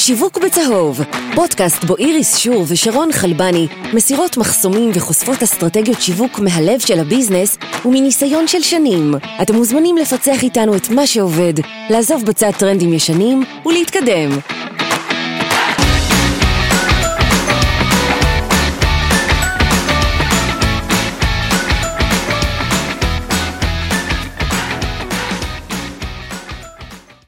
שיווק בצהוב, פודקאסט בו איריס שור ושרון חלבני מסירות מחסומים וחושפות אסטרטגיות שיווק מהלב של הביזנס ומניסיון של שנים. אתם מוזמנים לפצח איתנו את מה שעובד, לעזוב בצד טרנדים ישנים ולהתקדם.